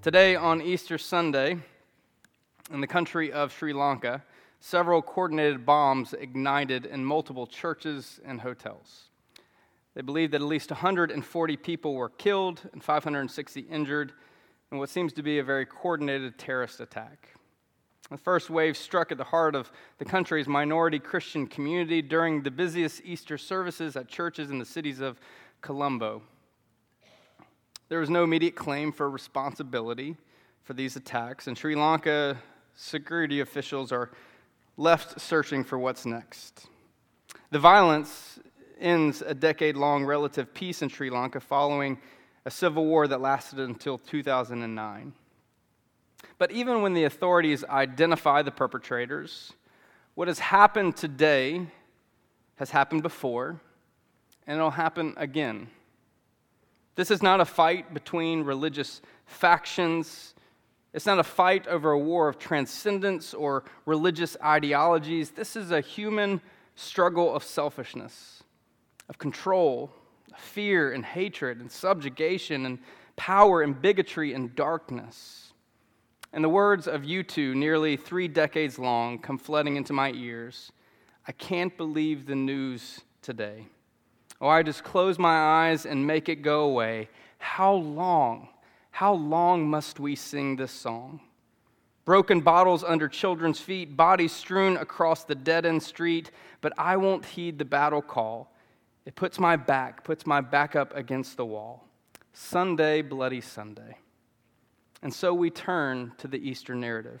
Today, on Easter Sunday, in the country of Sri Lanka, several coordinated bombs ignited in multiple churches and hotels. They believe that at least 140 people were killed and 560 injured in what seems to be a very coordinated terrorist attack. The first wave struck at the heart of the country's minority Christian community during the busiest Easter services at churches in the cities of Colombo, there was no immediate claim for responsibility for these attacks, and Sri Lanka security officials are left searching for what's next. The violence ends a decade long relative peace in Sri Lanka following a civil war that lasted until 2009. But even when the authorities identify the perpetrators, what has happened today has happened before, and it'll happen again. This is not a fight between religious factions. It's not a fight over a war of transcendence or religious ideologies. This is a human struggle of selfishness, of control, of fear and hatred and subjugation and power and bigotry and darkness. And the words of U2, nearly three decades long, come flooding into my ears. I can't believe the news today. Oh, I just close my eyes and make it go away. How long, how long must we sing this song? Broken bottles under children's feet, bodies strewn across the dead end street, but I won't heed the battle call. It puts my back, puts my back up against the wall. Sunday, bloody Sunday. And so we turn to the Easter narrative.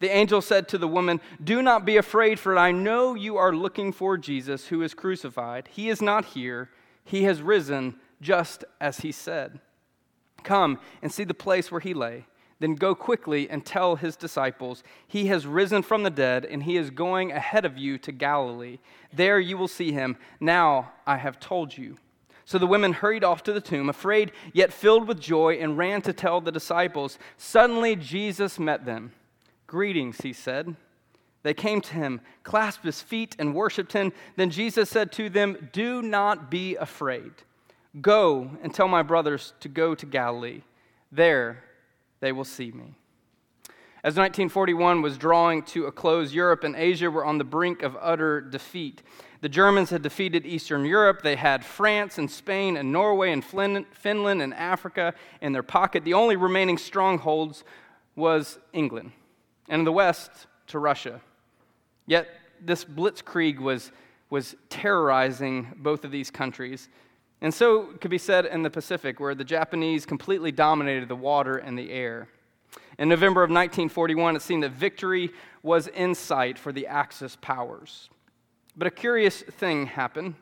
The angel said to the woman, Do not be afraid, for I know you are looking for Jesus who is crucified. He is not here, he has risen, just as he said. Come and see the place where he lay. Then go quickly and tell his disciples, He has risen from the dead, and he is going ahead of you to Galilee. There you will see him. Now I have told you. So the women hurried off to the tomb, afraid yet filled with joy, and ran to tell the disciples. Suddenly Jesus met them. Greetings, he said. They came to him, clasped his feet, and worshiped him. Then Jesus said to them, Do not be afraid. Go and tell my brothers to go to Galilee. There they will see me. As 1941 was drawing to a close, Europe and Asia were on the brink of utter defeat. The Germans had defeated Eastern Europe. They had France and Spain and Norway and Finland and Africa in their pocket. The only remaining strongholds was England and in the west to Russia. Yet this blitzkrieg was, was terrorizing both of these countries. And so could be said in the Pacific, where the Japanese completely dominated the water and the air. In November of 1941, it seemed that victory was in sight for the Axis powers. But a curious thing happened.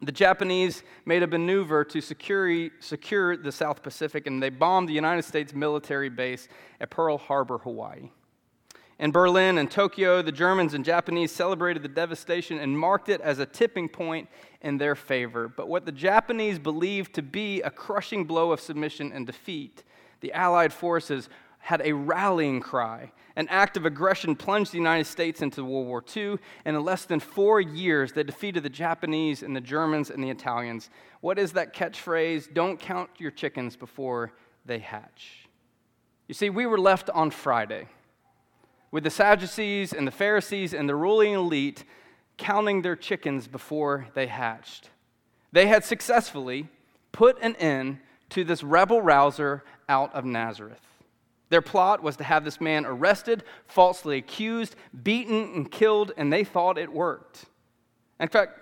The Japanese made a maneuver to secure, secure the South Pacific, and they bombed the United States military base at Pearl Harbor, Hawaii. In Berlin and Tokyo, the Germans and Japanese celebrated the devastation and marked it as a tipping point in their favor. But what the Japanese believed to be a crushing blow of submission and defeat, the Allied forces had a rallying cry. An act of aggression plunged the United States into World War II, and in less than four years, they defeated the Japanese and the Germans and the Italians. What is that catchphrase? Don't count your chickens before they hatch. You see, we were left on Friday with the Sadducees and the Pharisees and the ruling elite counting their chickens before they hatched. They had successfully put an end to this rebel rouser out of Nazareth. Their plot was to have this man arrested, falsely accused, beaten, and killed, and they thought it worked. In fact,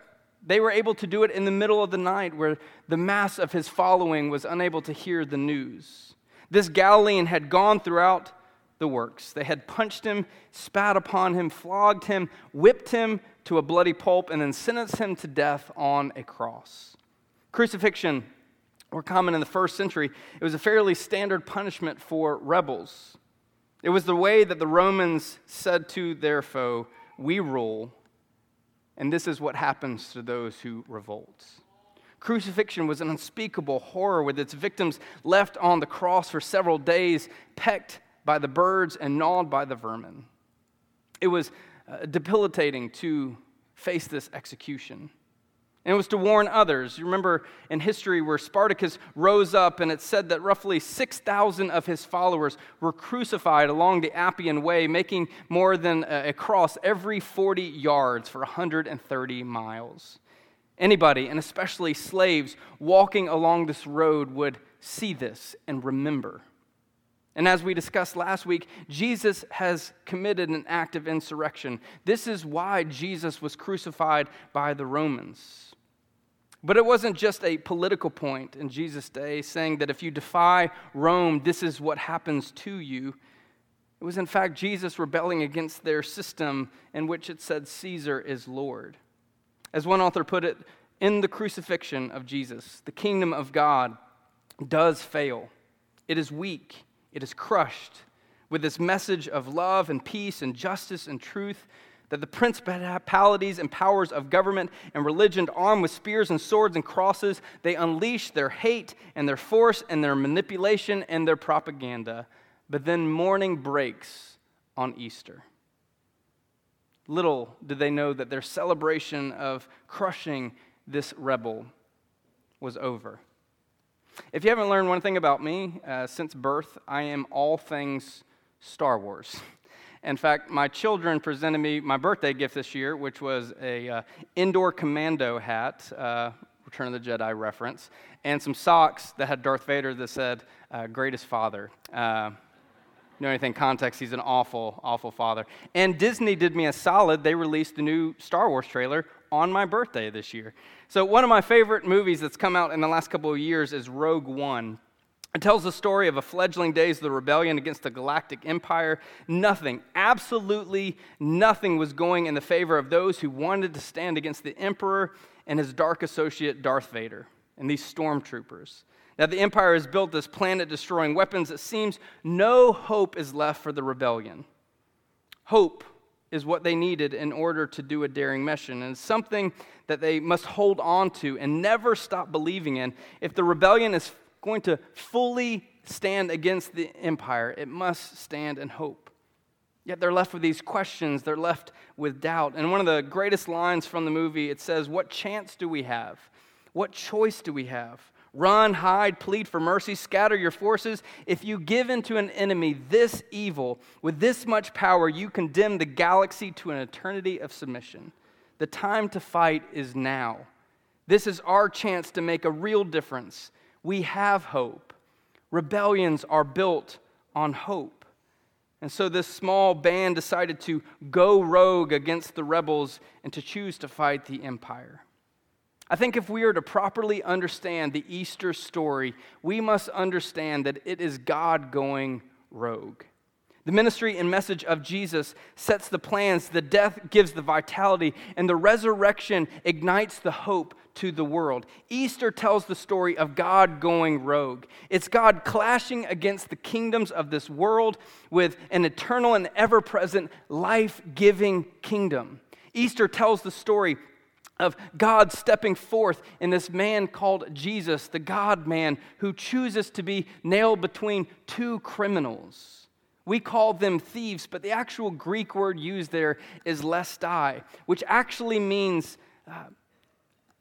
they were able to do it in the middle of the night where the mass of his following was unable to hear the news. This Galilean had gone throughout the works. They had punched him, spat upon him, flogged him, whipped him to a bloody pulp, and then sentenced him to death on a cross. Crucifixion were common in the first century. It was a fairly standard punishment for rebels. It was the way that the Romans said to their foe, We rule, and this is what happens to those who revolt. Crucifixion was an unspeakable horror with its victims left on the cross for several days, pecked by the birds and gnawed by the vermin. It was uh, debilitating to face this execution. And it was to warn others. You remember in history where Spartacus rose up, and it said that roughly 6,000 of his followers were crucified along the Appian Way, making more than a cross every 40 yards for 130 miles. Anybody, and especially slaves, walking along this road would see this and remember. And as we discussed last week, Jesus has committed an act of insurrection. This is why Jesus was crucified by the Romans. But it wasn't just a political point in Jesus' day saying that if you defy Rome, this is what happens to you. It was, in fact, Jesus rebelling against their system in which it said Caesar is Lord. As one author put it, in the crucifixion of Jesus, the kingdom of God does fail. It is weak it is crushed with this message of love and peace and justice and truth that the principalities and powers of government and religion, armed with spears and swords and crosses, they unleash their hate and their force and their manipulation and their propaganda. But then morning breaks on Easter. Little did they know that their celebration of crushing this rebel was over. If you haven't learned one thing about me, uh, since birth, I am all things Star Wars. In fact, my children presented me my birthday gift this year, which was a uh, Endor commando hat, uh, Return of the Jedi reference, and some socks that had Darth Vader that said uh, "Greatest Father." Uh, know anything context, he's an awful, awful father. And Disney did me a solid. They released the new Star Wars trailer on my birthday this year. So, one of my favorite movies that's come out in the last couple of years is Rogue One. It tells the story of a fledgling days of the rebellion against the galactic empire. Nothing, absolutely nothing was going in the favor of those who wanted to stand against the emperor and his dark associate Darth Vader and these stormtroopers. Now, the empire has built this planet destroying weapons. It seems no hope is left for the rebellion. Hope is what they needed in order to do a daring mission, and it's something that they must hold on to and never stop believing in. If the rebellion is going to fully stand against the empire, it must stand in hope. Yet they're left with these questions, they're left with doubt. And one of the greatest lines from the movie, it says, What chance do we have? What choice do we have? Run, hide, plead for mercy, scatter your forces. If you give into an enemy this evil with this much power, you condemn the galaxy to an eternity of submission. The time to fight is now. This is our chance to make a real difference. We have hope. Rebellions are built on hope. And so this small band decided to go rogue against the rebels and to choose to fight the empire. I think if we are to properly understand the Easter story, we must understand that it is God going rogue. The ministry and message of Jesus sets the plans, the death gives the vitality, and the resurrection ignites the hope to the world. Easter tells the story of God going rogue. It's God clashing against the kingdoms of this world with an eternal and ever present life giving kingdom. Easter tells the story of God stepping forth in this man called Jesus, the God man, who chooses to be nailed between two criminals. We call them thieves, but the actual Greek word used there is lestai, which actually means uh,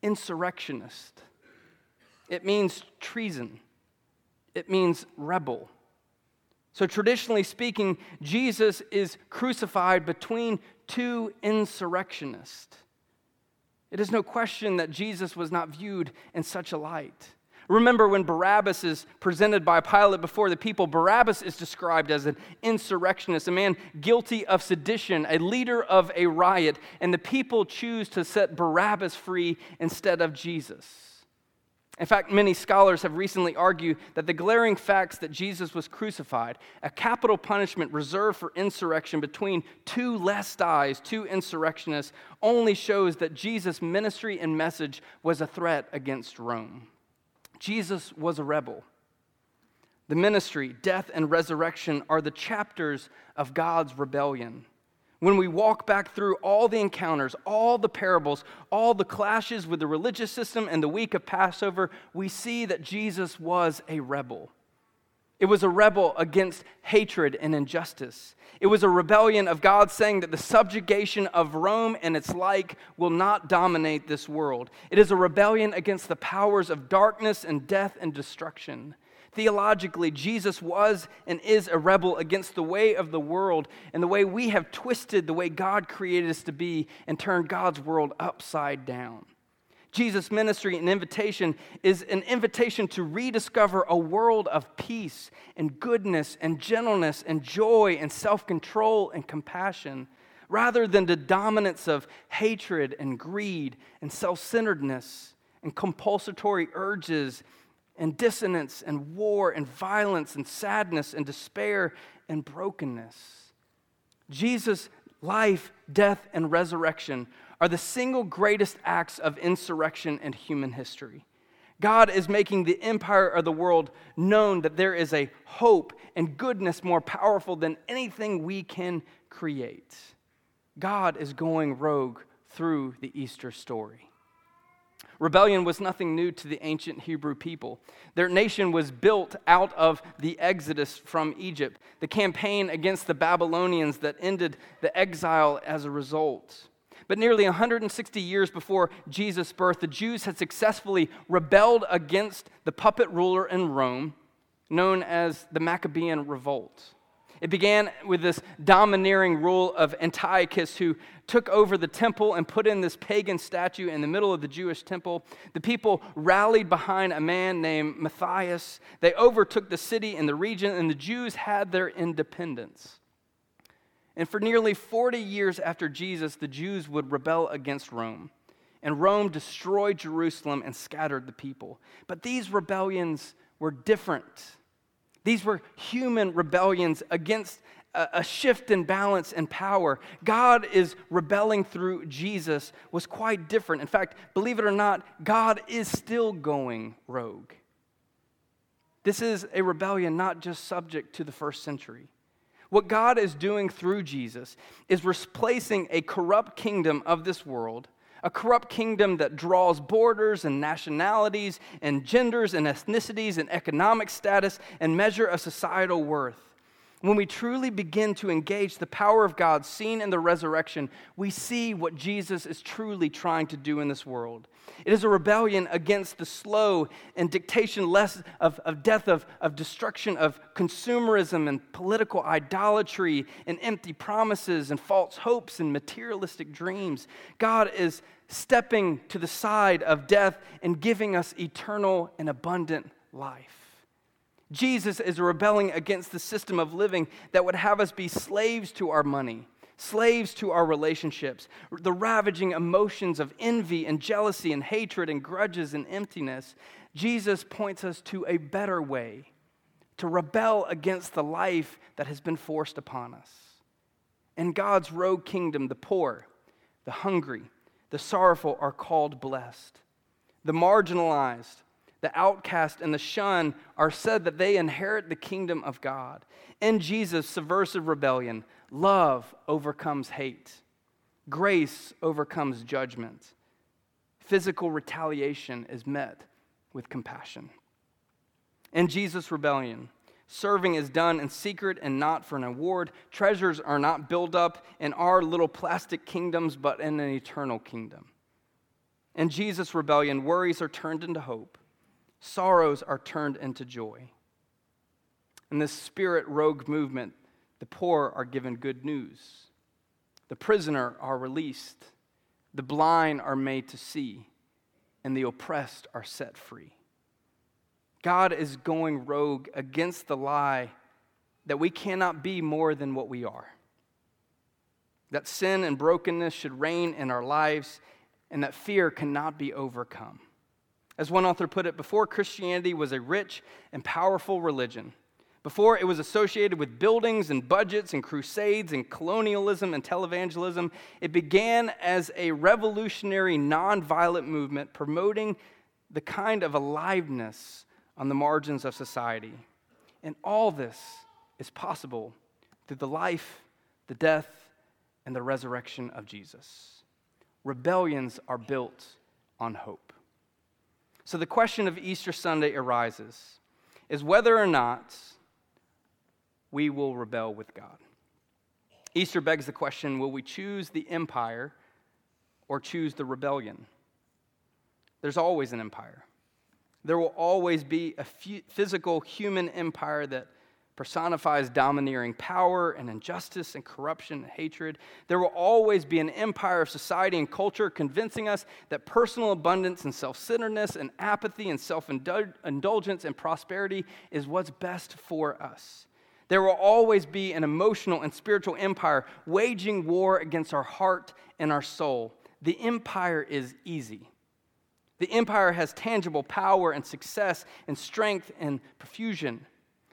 insurrectionist. It means treason. It means rebel. So, traditionally speaking, Jesus is crucified between two insurrectionists. It is no question that Jesus was not viewed in such a light. Remember when Barabbas is presented by Pilate before the people, Barabbas is described as an insurrectionist, a man guilty of sedition, a leader of a riot, and the people choose to set Barabbas free instead of Jesus. In fact, many scholars have recently argued that the glaring facts that Jesus was crucified, a capital punishment reserved for insurrection between two lestai, two insurrectionists, only shows that Jesus' ministry and message was a threat against Rome. Jesus was a rebel. The ministry, death, and resurrection are the chapters of God's rebellion. When we walk back through all the encounters, all the parables, all the clashes with the religious system and the week of Passover, we see that Jesus was a rebel. It was a rebel against hatred and injustice. It was a rebellion of God saying that the subjugation of Rome and its like will not dominate this world. It is a rebellion against the powers of darkness and death and destruction. Theologically, Jesus was and is a rebel against the way of the world and the way we have twisted the way God created us to be and turned God's world upside down. Jesus' ministry and invitation is an invitation to rediscover a world of peace and goodness and gentleness and joy and self control and compassion, rather than the dominance of hatred and greed and self centeredness and compulsory urges and dissonance and war and violence and sadness and despair and brokenness. Jesus' life, death, and resurrection are the single greatest acts of insurrection in human history. God is making the empire of the world known that there is a hope and goodness more powerful than anything we can create. God is going rogue through the Easter story. Rebellion was nothing new to the ancient Hebrew people. Their nation was built out of the exodus from Egypt, the campaign against the Babylonians that ended the exile as a result. But nearly 160 years before Jesus' birth, the Jews had successfully rebelled against the puppet ruler in Rome, known as the Maccabean Revolt. It began with this domineering rule of Antiochus, who took over the temple and put in this pagan statue in the middle of the Jewish temple. The people rallied behind a man named Matthias. They overtook the city and the region, and the Jews had their independence. And for nearly 40 years after Jesus, the Jews would rebel against Rome. And Rome destroyed Jerusalem and scattered the people. But these rebellions were different. These were human rebellions against a shift in balance and power. God is rebelling through Jesus was quite different. In fact, believe it or not, God is still going rogue. This is a rebellion not just subject to the first century. What God is doing through Jesus is replacing a corrupt kingdom of this world, a corrupt kingdom that draws borders and nationalities and genders and ethnicities and economic status and measure of societal worth. When we truly begin to engage the power of God seen in the resurrection, we see what Jesus is truly trying to do in this world. It is a rebellion against the slow and dictation less of, of death, of, of destruction, of consumerism and political idolatry and empty promises and false hopes and materialistic dreams. God is stepping to the side of death and giving us eternal and abundant life. Jesus is rebelling against the system of living that would have us be slaves to our money slaves to our relationships, the ravaging emotions of envy and jealousy and hatred and grudges and emptiness, Jesus points us to a better way to rebel against the life that has been forced upon us. In God's rogue kingdom, the poor, the hungry, the sorrowful are called blessed. The marginalized, the outcast, and the shunned are said that they inherit the kingdom of God. In Jesus' subversive rebellion, Love overcomes hate, grace overcomes judgment. Physical retaliation is met with compassion. In Jesus' rebellion, serving is done in secret and not for an award. Treasures are not built up in our little plastic kingdoms, but in an eternal kingdom. In Jesus' rebellion, worries are turned into hope, sorrows are turned into joy. In this spirit rogue movement, the poor are given good news. The prisoner are released. The blind are made to see. And the oppressed are set free. God is going rogue against the lie that we cannot be more than what we are. That sin and brokenness should reign in our lives, and that fear cannot be overcome. As one author put it, before Christianity was a rich and powerful religion, before it was associated with buildings and budgets and crusades and colonialism and televangelism, it began as a revolutionary, nonviolent movement promoting the kind of aliveness on the margins of society. And all this is possible through the life, the death, and the resurrection of Jesus. Rebellions are built on hope. So the question of Easter Sunday arises is whether or not we will rebel with God. Easter begs the question will we choose the empire or choose the rebellion? There's always an empire. There will always be a physical human empire that personifies domineering power and injustice and corruption and hatred. There will always be an empire of society and culture convincing us that personal abundance and self centeredness and apathy and self indulgence and prosperity is what's best for us. There will always be an emotional and spiritual empire waging war against our heart and our soul. The empire is easy. The empire has tangible power and success and strength and profusion.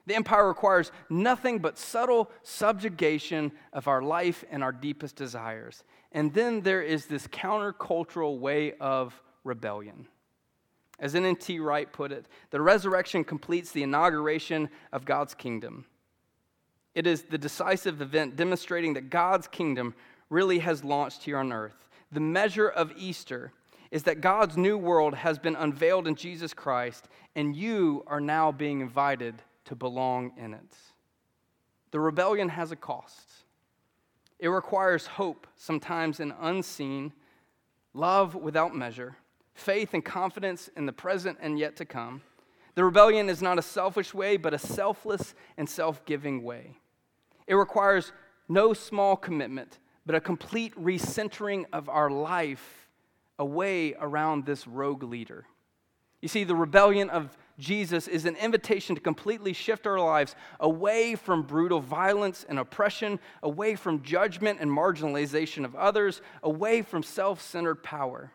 The empire requires nothing but subtle subjugation of our life and our deepest desires. And then there is this countercultural way of rebellion. As N.T. Wright put it, the resurrection completes the inauguration of God's kingdom. It is the decisive event demonstrating that God's kingdom really has launched here on earth. The measure of Easter is that God's new world has been unveiled in Jesus Christ, and you are now being invited to belong in it. The rebellion has a cost. It requires hope, sometimes an unseen, love without measure, faith and confidence in the present and yet to come. The rebellion is not a selfish way, but a selfless and self giving way. It requires no small commitment, but a complete recentering of our life away around this rogue leader. You see, the rebellion of Jesus is an invitation to completely shift our lives away from brutal violence and oppression, away from judgment and marginalization of others, away from self centered power.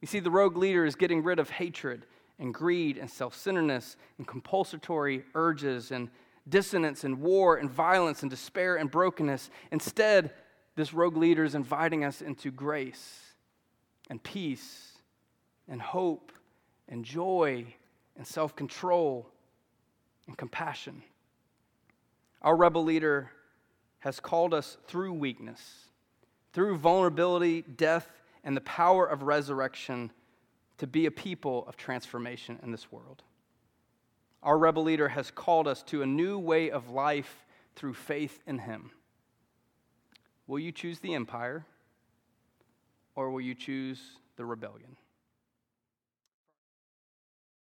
You see, the rogue leader is getting rid of hatred and greed and self centeredness and compulsory urges and dissonance and war and violence and despair and brokenness. Instead, this rogue leader is inviting us into grace and peace and hope and joy and self control and compassion. Our rebel leader has called us through weakness, through vulnerability, death, and the power of resurrection to be a people of transformation in this world. Our rebel leader has called us to a new way of life through faith in him. Will you choose the empire or will you choose the rebellion?